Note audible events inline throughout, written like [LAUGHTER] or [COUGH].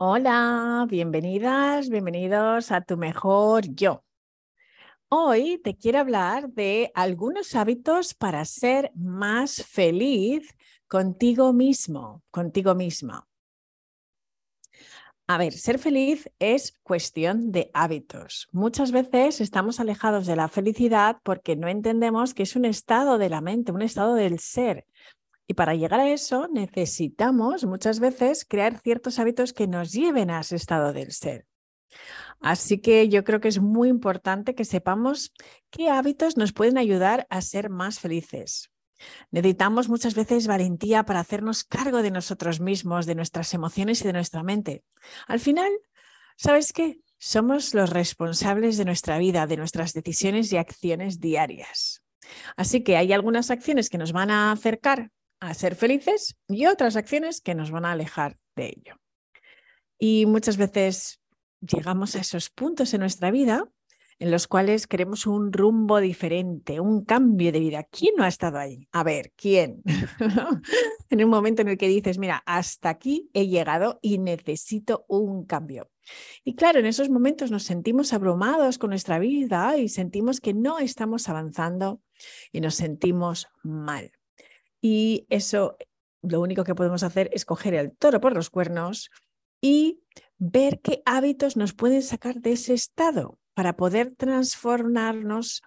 Hola, bienvenidas, bienvenidos a tu mejor yo. Hoy te quiero hablar de algunos hábitos para ser más feliz contigo mismo, contigo misma. A ver, ser feliz es cuestión de hábitos. Muchas veces estamos alejados de la felicidad porque no entendemos que es un estado de la mente, un estado del ser. Y para llegar a eso necesitamos muchas veces crear ciertos hábitos que nos lleven a ese estado del ser. Así que yo creo que es muy importante que sepamos qué hábitos nos pueden ayudar a ser más felices. Necesitamos muchas veces valentía para hacernos cargo de nosotros mismos, de nuestras emociones y de nuestra mente. Al final, ¿sabes qué? Somos los responsables de nuestra vida, de nuestras decisiones y acciones diarias. Así que hay algunas acciones que nos van a acercar a ser felices y otras acciones que nos van a alejar de ello. Y muchas veces llegamos a esos puntos en nuestra vida en los cuales queremos un rumbo diferente, un cambio de vida. ¿Quién no ha estado ahí? A ver, ¿quién? [LAUGHS] en un momento en el que dices, mira, hasta aquí he llegado y necesito un cambio. Y claro, en esos momentos nos sentimos abrumados con nuestra vida y sentimos que no estamos avanzando y nos sentimos mal. Y eso, lo único que podemos hacer es coger el toro por los cuernos y ver qué hábitos nos pueden sacar de ese estado para poder transformarnos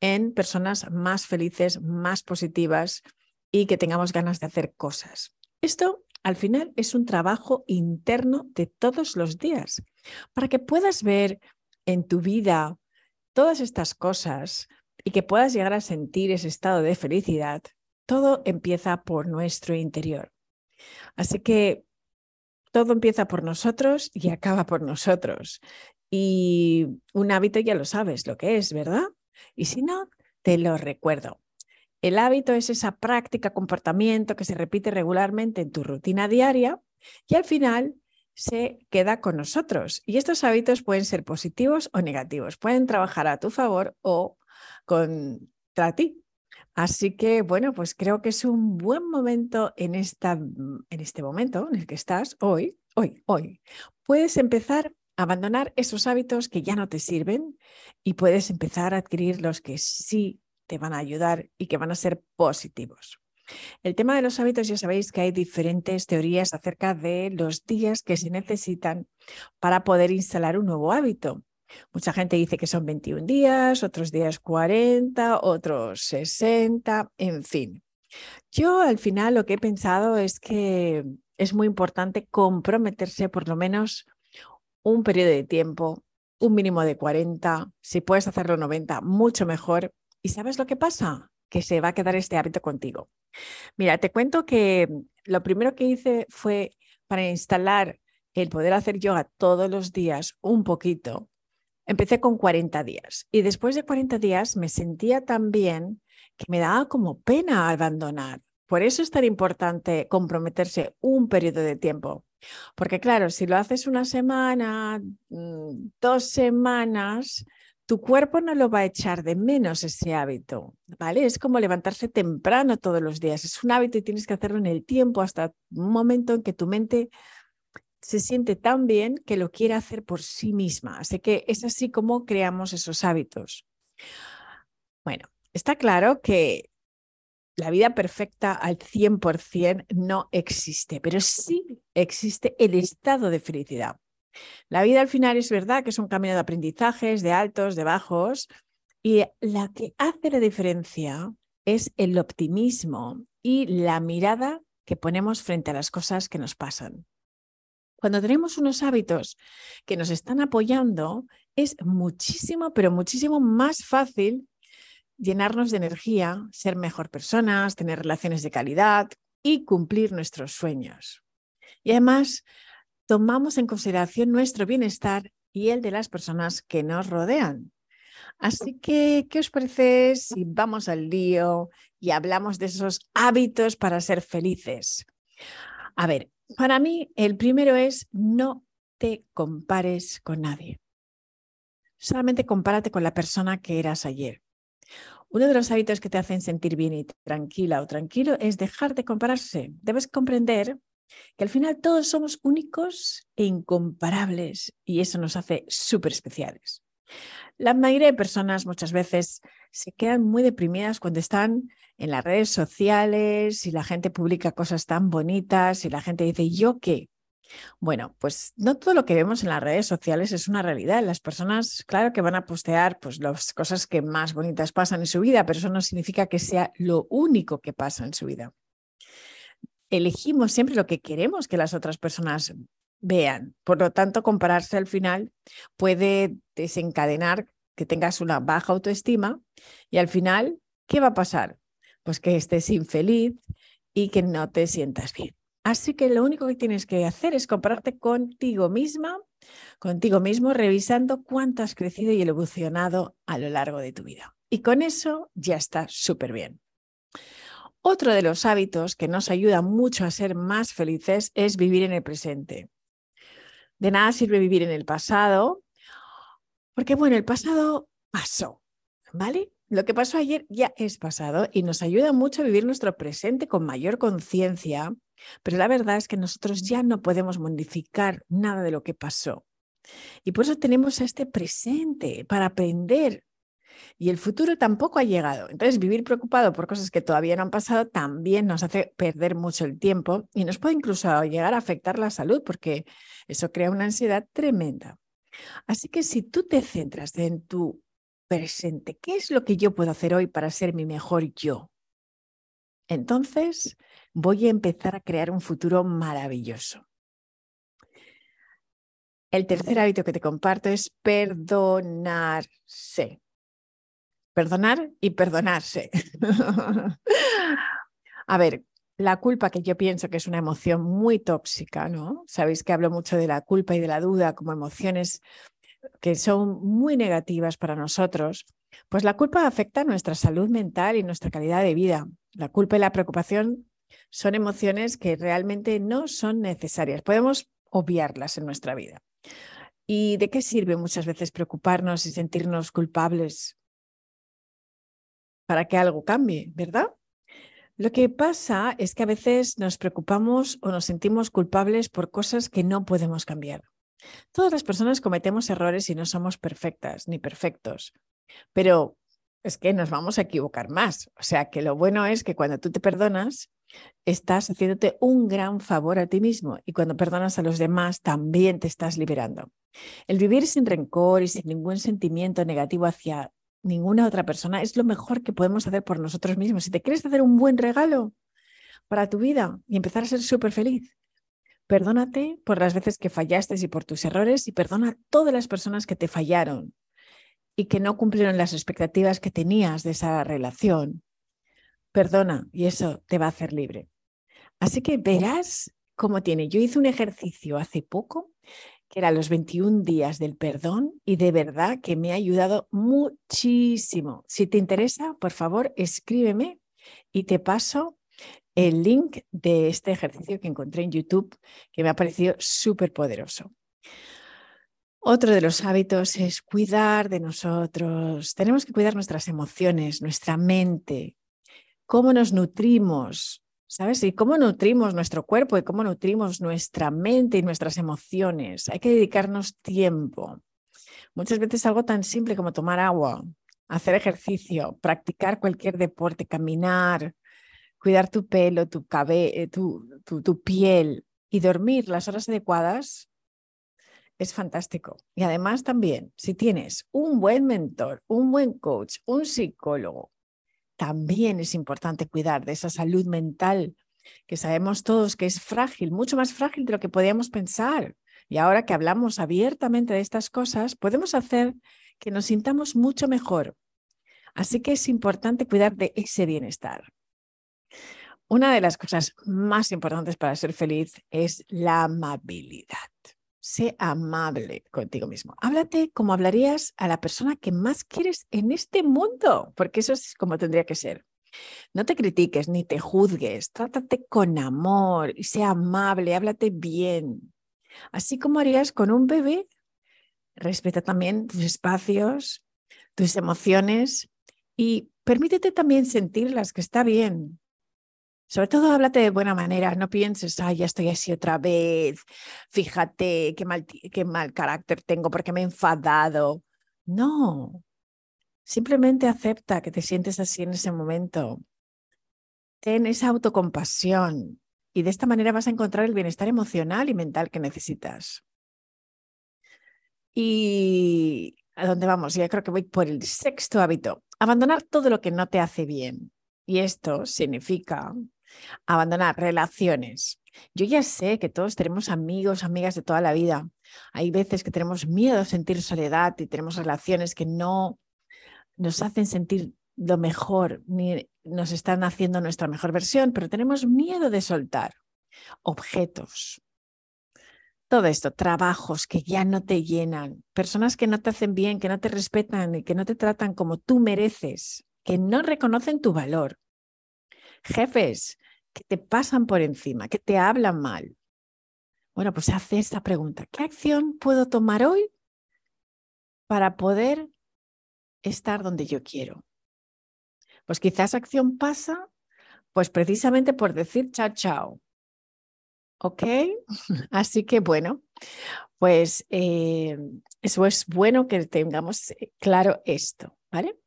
en personas más felices, más positivas y que tengamos ganas de hacer cosas. Esto al final es un trabajo interno de todos los días para que puedas ver en tu vida todas estas cosas y que puedas llegar a sentir ese estado de felicidad. Todo empieza por nuestro interior. Así que todo empieza por nosotros y acaba por nosotros. Y un hábito ya lo sabes lo que es, ¿verdad? Y si no, te lo recuerdo. El hábito es esa práctica, comportamiento que se repite regularmente en tu rutina diaria y al final se queda con nosotros. Y estos hábitos pueden ser positivos o negativos, pueden trabajar a tu favor o contra ti. Así que, bueno, pues creo que es un buen momento en, esta, mm, en este momento en el que estás hoy, hoy, hoy. Puedes empezar a abandonar esos hábitos que ya no te sirven y puedes empezar a adquirir los que sí te van a ayudar y que van a ser positivos. El tema de los hábitos, ya sabéis que hay diferentes teorías acerca de los días que se necesitan para poder instalar un nuevo hábito. Mucha gente dice que son 21 días, otros días 40, otros 60, en fin. Yo al final lo que he pensado es que es muy importante comprometerse por lo menos un periodo de tiempo, un mínimo de 40, si puedes hacerlo 90, mucho mejor. ¿Y sabes lo que pasa? Que se va a quedar este hábito contigo. Mira, te cuento que lo primero que hice fue para instalar el poder hacer yoga todos los días un poquito, Empecé con 40 días y después de 40 días me sentía tan bien que me daba como pena abandonar. Por eso es tan importante comprometerse un periodo de tiempo. Porque claro, si lo haces una semana, mm, dos semanas, tu cuerpo no lo va a echar de menos ese hábito, ¿vale? Es como levantarse temprano todos los días. Es un hábito y tienes que hacerlo en el tiempo hasta un momento en que tu mente se siente tan bien que lo quiere hacer por sí misma. Así que es así como creamos esos hábitos. Bueno, está claro que la vida perfecta al 100% no existe, pero sí existe el estado de felicidad. La vida al final es verdad que es un camino de aprendizajes, de altos, de bajos, y la que hace la diferencia es el optimismo y la mirada que ponemos frente a las cosas que nos pasan. Cuando tenemos unos hábitos que nos están apoyando, es muchísimo, pero muchísimo más fácil llenarnos de energía, ser mejor personas, tener relaciones de calidad y cumplir nuestros sueños. Y además, tomamos en consideración nuestro bienestar y el de las personas que nos rodean. Así que, ¿qué os parece si vamos al lío y hablamos de esos hábitos para ser felices? A ver, para mí, el primero es no te compares con nadie. Solamente compárate con la persona que eras ayer. Uno de los hábitos que te hacen sentir bien y tranquila o tranquilo es dejar de compararse. Debes comprender que al final todos somos únicos e incomparables y eso nos hace súper especiales. La mayoría de personas muchas veces se quedan muy deprimidas cuando están en las redes sociales y la gente publica cosas tan bonitas y la gente dice, ¿yo qué? Bueno, pues no todo lo que vemos en las redes sociales es una realidad. Las personas, claro que van a postear pues, las cosas que más bonitas pasan en su vida, pero eso no significa que sea lo único que pasa en su vida. Elegimos siempre lo que queremos que las otras personas vean. Por lo tanto, compararse al final puede desencadenar tengas una baja autoestima y al final, ¿qué va a pasar? Pues que estés infeliz y que no te sientas bien. Así que lo único que tienes que hacer es compararte contigo misma, contigo mismo, revisando cuánto has crecido y evolucionado a lo largo de tu vida. Y con eso ya está súper bien. Otro de los hábitos que nos ayuda mucho a ser más felices es vivir en el presente. De nada sirve vivir en el pasado, porque bueno, el pasado pasó, ¿vale? Lo que pasó ayer ya es pasado y nos ayuda mucho a vivir nuestro presente con mayor conciencia, pero la verdad es que nosotros ya no podemos modificar nada de lo que pasó. Y por eso tenemos este presente para aprender. Y el futuro tampoco ha llegado. Entonces, vivir preocupado por cosas que todavía no han pasado también nos hace perder mucho el tiempo y nos puede incluso llegar a afectar la salud porque eso crea una ansiedad tremenda. Así que si tú te centras en tu presente, ¿qué es lo que yo puedo hacer hoy para ser mi mejor yo? Entonces voy a empezar a crear un futuro maravilloso. El tercer hábito que te comparto es perdonarse. Perdonar y perdonarse. [LAUGHS] a ver, la culpa, que yo pienso que es una emoción muy tóxica, ¿no? Sabéis que hablo mucho de la culpa y de la duda como emociones que son muy negativas para nosotros, pues la culpa afecta nuestra salud mental y nuestra calidad de vida. La culpa y la preocupación son emociones que realmente no son necesarias. Podemos obviarlas en nuestra vida. ¿Y de qué sirve muchas veces preocuparnos y sentirnos culpables? Para que algo cambie, ¿verdad? Lo que pasa es que a veces nos preocupamos o nos sentimos culpables por cosas que no podemos cambiar. Todas las personas cometemos errores y no somos perfectas ni perfectos, pero es que nos vamos a equivocar más. O sea que lo bueno es que cuando tú te perdonas, estás haciéndote un gran favor a ti mismo y cuando perdonas a los demás también te estás liberando. El vivir sin rencor y sin ningún sentimiento negativo hacia ninguna otra persona es lo mejor que podemos hacer por nosotros mismos. Si te quieres hacer un buen regalo para tu vida y empezar a ser súper feliz, perdónate por las veces que fallaste y por tus errores y perdona a todas las personas que te fallaron y que no cumplieron las expectativas que tenías de esa relación. Perdona y eso te va a hacer libre. Así que verás cómo tiene. Yo hice un ejercicio hace poco que era los 21 días del perdón y de verdad que me ha ayudado muchísimo. Si te interesa, por favor, escríbeme y te paso el link de este ejercicio que encontré en YouTube que me ha parecido súper poderoso. Otro de los hábitos es cuidar de nosotros. Tenemos que cuidar nuestras emociones, nuestra mente, cómo nos nutrimos, ¿Sabes? Y cómo nutrimos nuestro cuerpo y cómo nutrimos nuestra mente y nuestras emociones. Hay que dedicarnos tiempo. Muchas veces algo tan simple como tomar agua, hacer ejercicio, practicar cualquier deporte, caminar, cuidar tu pelo, tu cabello, eh, tu, tu piel y dormir las horas adecuadas es fantástico. Y además también, si tienes un buen mentor, un buen coach, un psicólogo, también es importante cuidar de esa salud mental que sabemos todos que es frágil, mucho más frágil de lo que podíamos pensar. Y ahora que hablamos abiertamente de estas cosas, podemos hacer que nos sintamos mucho mejor. Así que es importante cuidar de ese bienestar. Una de las cosas más importantes para ser feliz es la amabilidad. Sé amable contigo mismo. Háblate como hablarías a la persona que más quieres en este mundo, porque eso es como tendría que ser. No te critiques ni te juzgues, trátate con amor y sé amable, háblate bien. Así como harías con un bebé, respeta también tus espacios, tus emociones y permítete también sentirlas, que está bien. Sobre todo háblate de buena manera, no pienses, ay, ya estoy así otra vez, fíjate qué mal, qué mal carácter tengo porque me he enfadado. No, simplemente acepta que te sientes así en ese momento. Ten esa autocompasión y de esta manera vas a encontrar el bienestar emocional y mental que necesitas. ¿Y a dónde vamos? Ya creo que voy por el sexto hábito. Abandonar todo lo que no te hace bien. Y esto significa Abandonar relaciones. Yo ya sé que todos tenemos amigos, amigas de toda la vida. Hay veces que tenemos miedo a sentir soledad y tenemos relaciones que no nos hacen sentir lo mejor ni nos están haciendo nuestra mejor versión, pero tenemos miedo de soltar objetos. Todo esto, trabajos que ya no te llenan, personas que no te hacen bien, que no te respetan y que no te tratan como tú mereces, que no reconocen tu valor. Jefes que te pasan por encima, que te hablan mal. Bueno, pues hace esta pregunta. ¿Qué acción puedo tomar hoy para poder estar donde yo quiero? Pues quizás acción pasa, pues precisamente por decir chao, chao. ¿Ok? [LAUGHS] Así que bueno, pues eh, eso es bueno que tengamos eh, claro esto, ¿vale?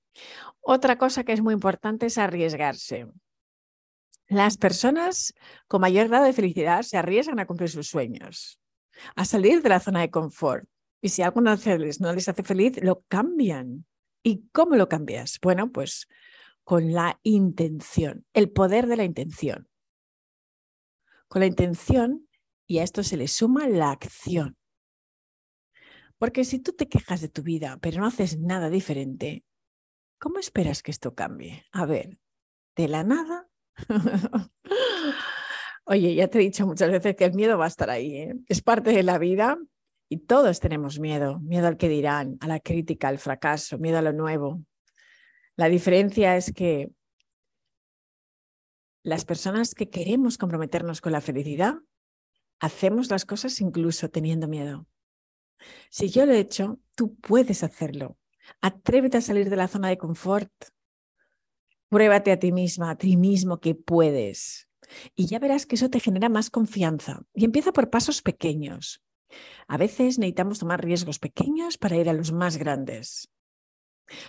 Otra cosa que es muy importante es arriesgarse. Las personas con mayor grado de felicidad se arriesgan a cumplir sus sueños, a salir de la zona de confort. Y si algo no les, no les hace feliz, lo cambian. ¿Y cómo lo cambias? Bueno, pues con la intención, el poder de la intención. Con la intención, y a esto se le suma la acción. Porque si tú te quejas de tu vida, pero no haces nada diferente, ¿cómo esperas que esto cambie? A ver, de la nada [LAUGHS] Oye, ya te he dicho muchas veces que el miedo va a estar ahí. ¿eh? Es parte de la vida y todos tenemos miedo. Miedo al que dirán, a la crítica, al fracaso, miedo a lo nuevo. La diferencia es que las personas que queremos comprometernos con la felicidad, hacemos las cosas incluso teniendo miedo. Si yo lo he hecho, tú puedes hacerlo. Atrévete a salir de la zona de confort. Pruébate a ti misma, a ti mismo que puedes. Y ya verás que eso te genera más confianza. Y empieza por pasos pequeños. A veces necesitamos tomar riesgos pequeños para ir a los más grandes.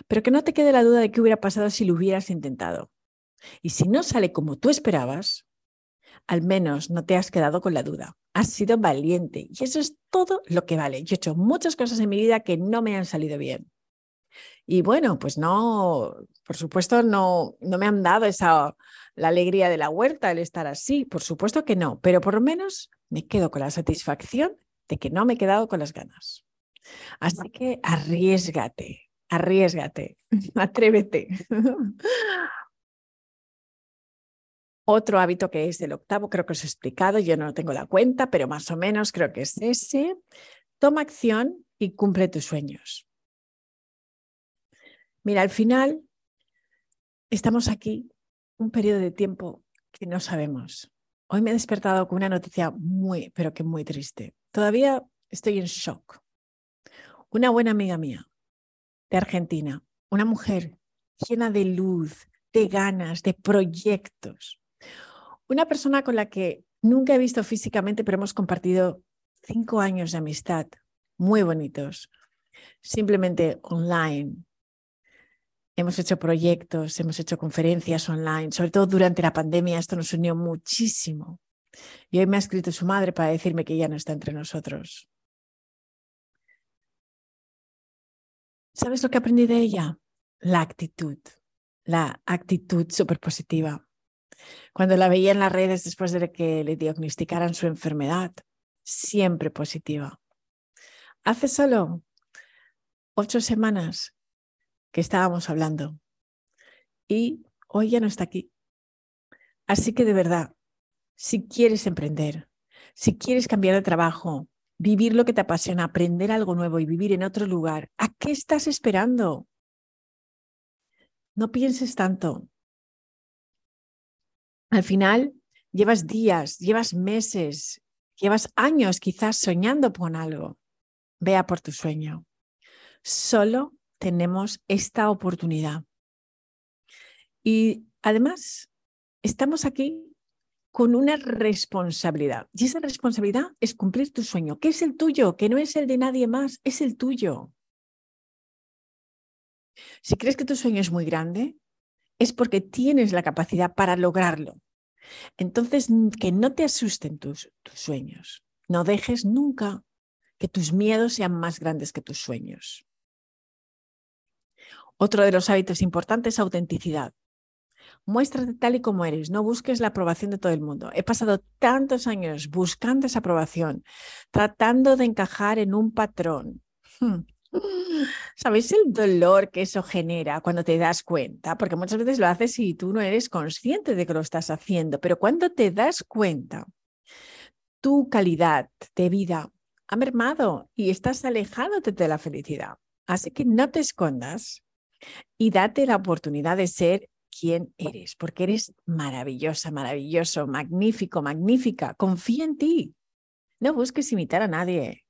Pero que no te quede la duda de qué hubiera pasado si lo hubieras intentado. Y si no sale como tú esperabas, al menos no te has quedado con la duda. Has sido valiente y eso es todo lo que vale. Yo he hecho muchas cosas en mi vida que no me han salido bien. Y bueno, pues no, por supuesto, no, no me han dado esa la alegría de la huerta el estar así, por supuesto que no, pero por lo menos me quedo con la satisfacción de que no me he quedado con las ganas. Así que arriesgate, arriesgate, [LAUGHS] atrévete. Otro hábito que es el octavo, creo que os he explicado, yo no tengo la cuenta, pero más o menos creo que es ese. Toma acción y cumple tus sueños. Mira, al final estamos aquí un periodo de tiempo que no sabemos. Hoy me he despertado con una noticia muy, pero que muy triste. Todavía estoy en shock. Una buena amiga mía de Argentina, una mujer llena de luz, de ganas, de proyectos. Una persona con la que nunca he visto físicamente, pero hemos compartido cinco años de amistad muy bonitos, simplemente online, Hemos hecho proyectos, hemos hecho conferencias online, sobre todo durante la pandemia, esto nos unió muchísimo. Y hoy me ha escrito su madre para decirme que ya no está entre nosotros. ¿Sabes lo que aprendí de ella? La actitud, la actitud súper positiva. Cuando la veía en las redes después de que le diagnosticaran su enfermedad, siempre positiva. Hace solo ocho semanas que estábamos hablando. Y hoy ya no está aquí. Así que de verdad, si quieres emprender, si quieres cambiar de trabajo, vivir lo que te apasiona, aprender algo nuevo y vivir en otro lugar, ¿a qué estás esperando? No pienses tanto. Al final, llevas días, llevas meses, llevas años quizás soñando con algo. Vea por tu sueño. Solo tenemos esta oportunidad. Y además, estamos aquí con una responsabilidad. Y esa responsabilidad es cumplir tu sueño, que es el tuyo, que no es el de nadie más, es el tuyo. Si crees que tu sueño es muy grande, es porque tienes la capacidad para lograrlo. Entonces, que no te asusten tus, tus sueños. No dejes nunca que tus miedos sean más grandes que tus sueños. Otro de los hábitos importantes es autenticidad. Muéstrate tal y como eres, no busques la aprobación de todo el mundo. He pasado tantos años buscando esa aprobación, tratando de encajar en un patrón. Hmm. ¿Sabéis el dolor que eso genera cuando te das cuenta? Porque muchas veces lo haces y tú no eres consciente de que lo estás haciendo, pero cuando te das cuenta, tu calidad de vida ha mermado y estás alejándote de la felicidad. Así que no te escondas y date la oportunidad de ser quien eres, porque eres maravillosa, maravilloso, magnífico, magnífica. Confía en ti. No busques imitar a nadie,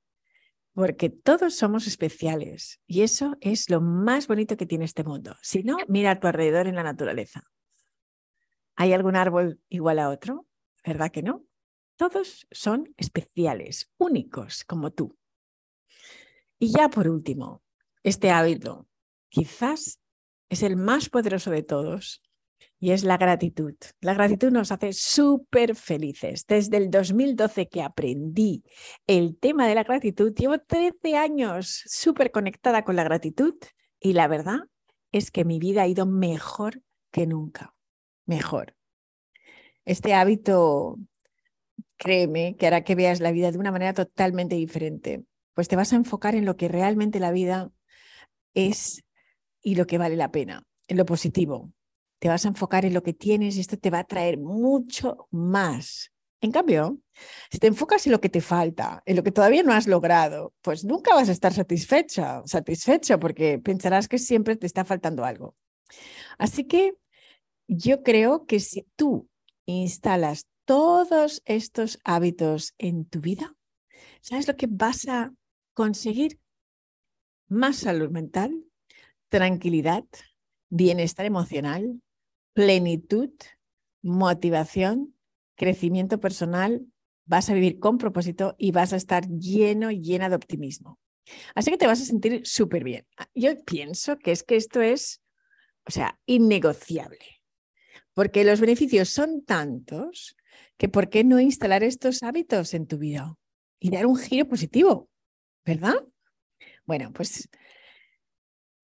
porque todos somos especiales y eso es lo más bonito que tiene este mundo. Si no, mira a tu alrededor en la naturaleza. ¿Hay algún árbol igual a otro? ¿Verdad que no? Todos son especiales, únicos como tú. Y ya por último, este hábito quizás es el más poderoso de todos y es la gratitud. La gratitud nos hace súper felices. Desde el 2012 que aprendí el tema de la gratitud, llevo 13 años súper conectada con la gratitud y la verdad es que mi vida ha ido mejor que nunca. Mejor. Este hábito, créeme, que hará que veas la vida de una manera totalmente diferente, pues te vas a enfocar en lo que realmente la vida es y lo que vale la pena, en lo positivo. Te vas a enfocar en lo que tienes y esto te va a traer mucho más. En cambio, si te enfocas en lo que te falta, en lo que todavía no has logrado, pues nunca vas a estar satisfecha, satisfecho porque pensarás que siempre te está faltando algo. Así que yo creo que si tú instalas todos estos hábitos en tu vida, ¿sabes lo que vas a conseguir? Más salud mental, tranquilidad, bienestar emocional, plenitud, motivación, crecimiento personal, vas a vivir con propósito y vas a estar lleno, llena de optimismo. Así que te vas a sentir súper bien. Yo pienso que es que esto es, o sea, innegociable, porque los beneficios son tantos que ¿por qué no instalar estos hábitos en tu vida y dar un giro positivo? ¿Verdad? Bueno, pues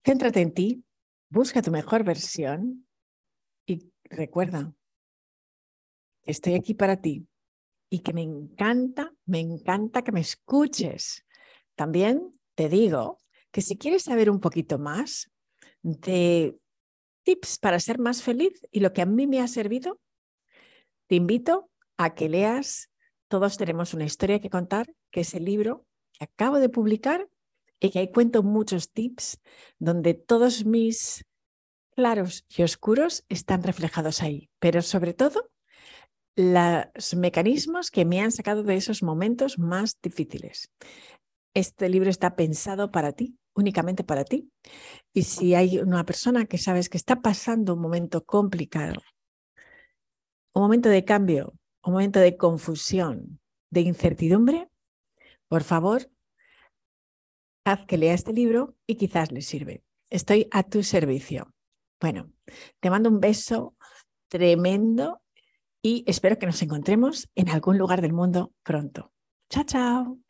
Céntrate en ti, busca tu mejor versión y recuerda, estoy aquí para ti y que me encanta, me encanta que me escuches. También te digo que si quieres saber un poquito más de tips para ser más feliz y lo que a mí me ha servido, te invito a que leas Todos tenemos una historia que contar, que es el libro que acabo de publicar y que ahí cuento muchos tips donde todos mis claros y oscuros están reflejados ahí, pero sobre todo los mecanismos que me han sacado de esos momentos más difíciles. Este libro está pensado para ti, únicamente para ti. Y si hay una persona que sabes que está pasando un momento complicado, un momento de cambio, un momento de confusión, de incertidumbre, por favor, haz que lea este libro y quizás le sirve. Estoy a tu servicio. Bueno, te mando un beso tremendo y espero que nos encontremos en algún lugar del mundo pronto. Chao, chao.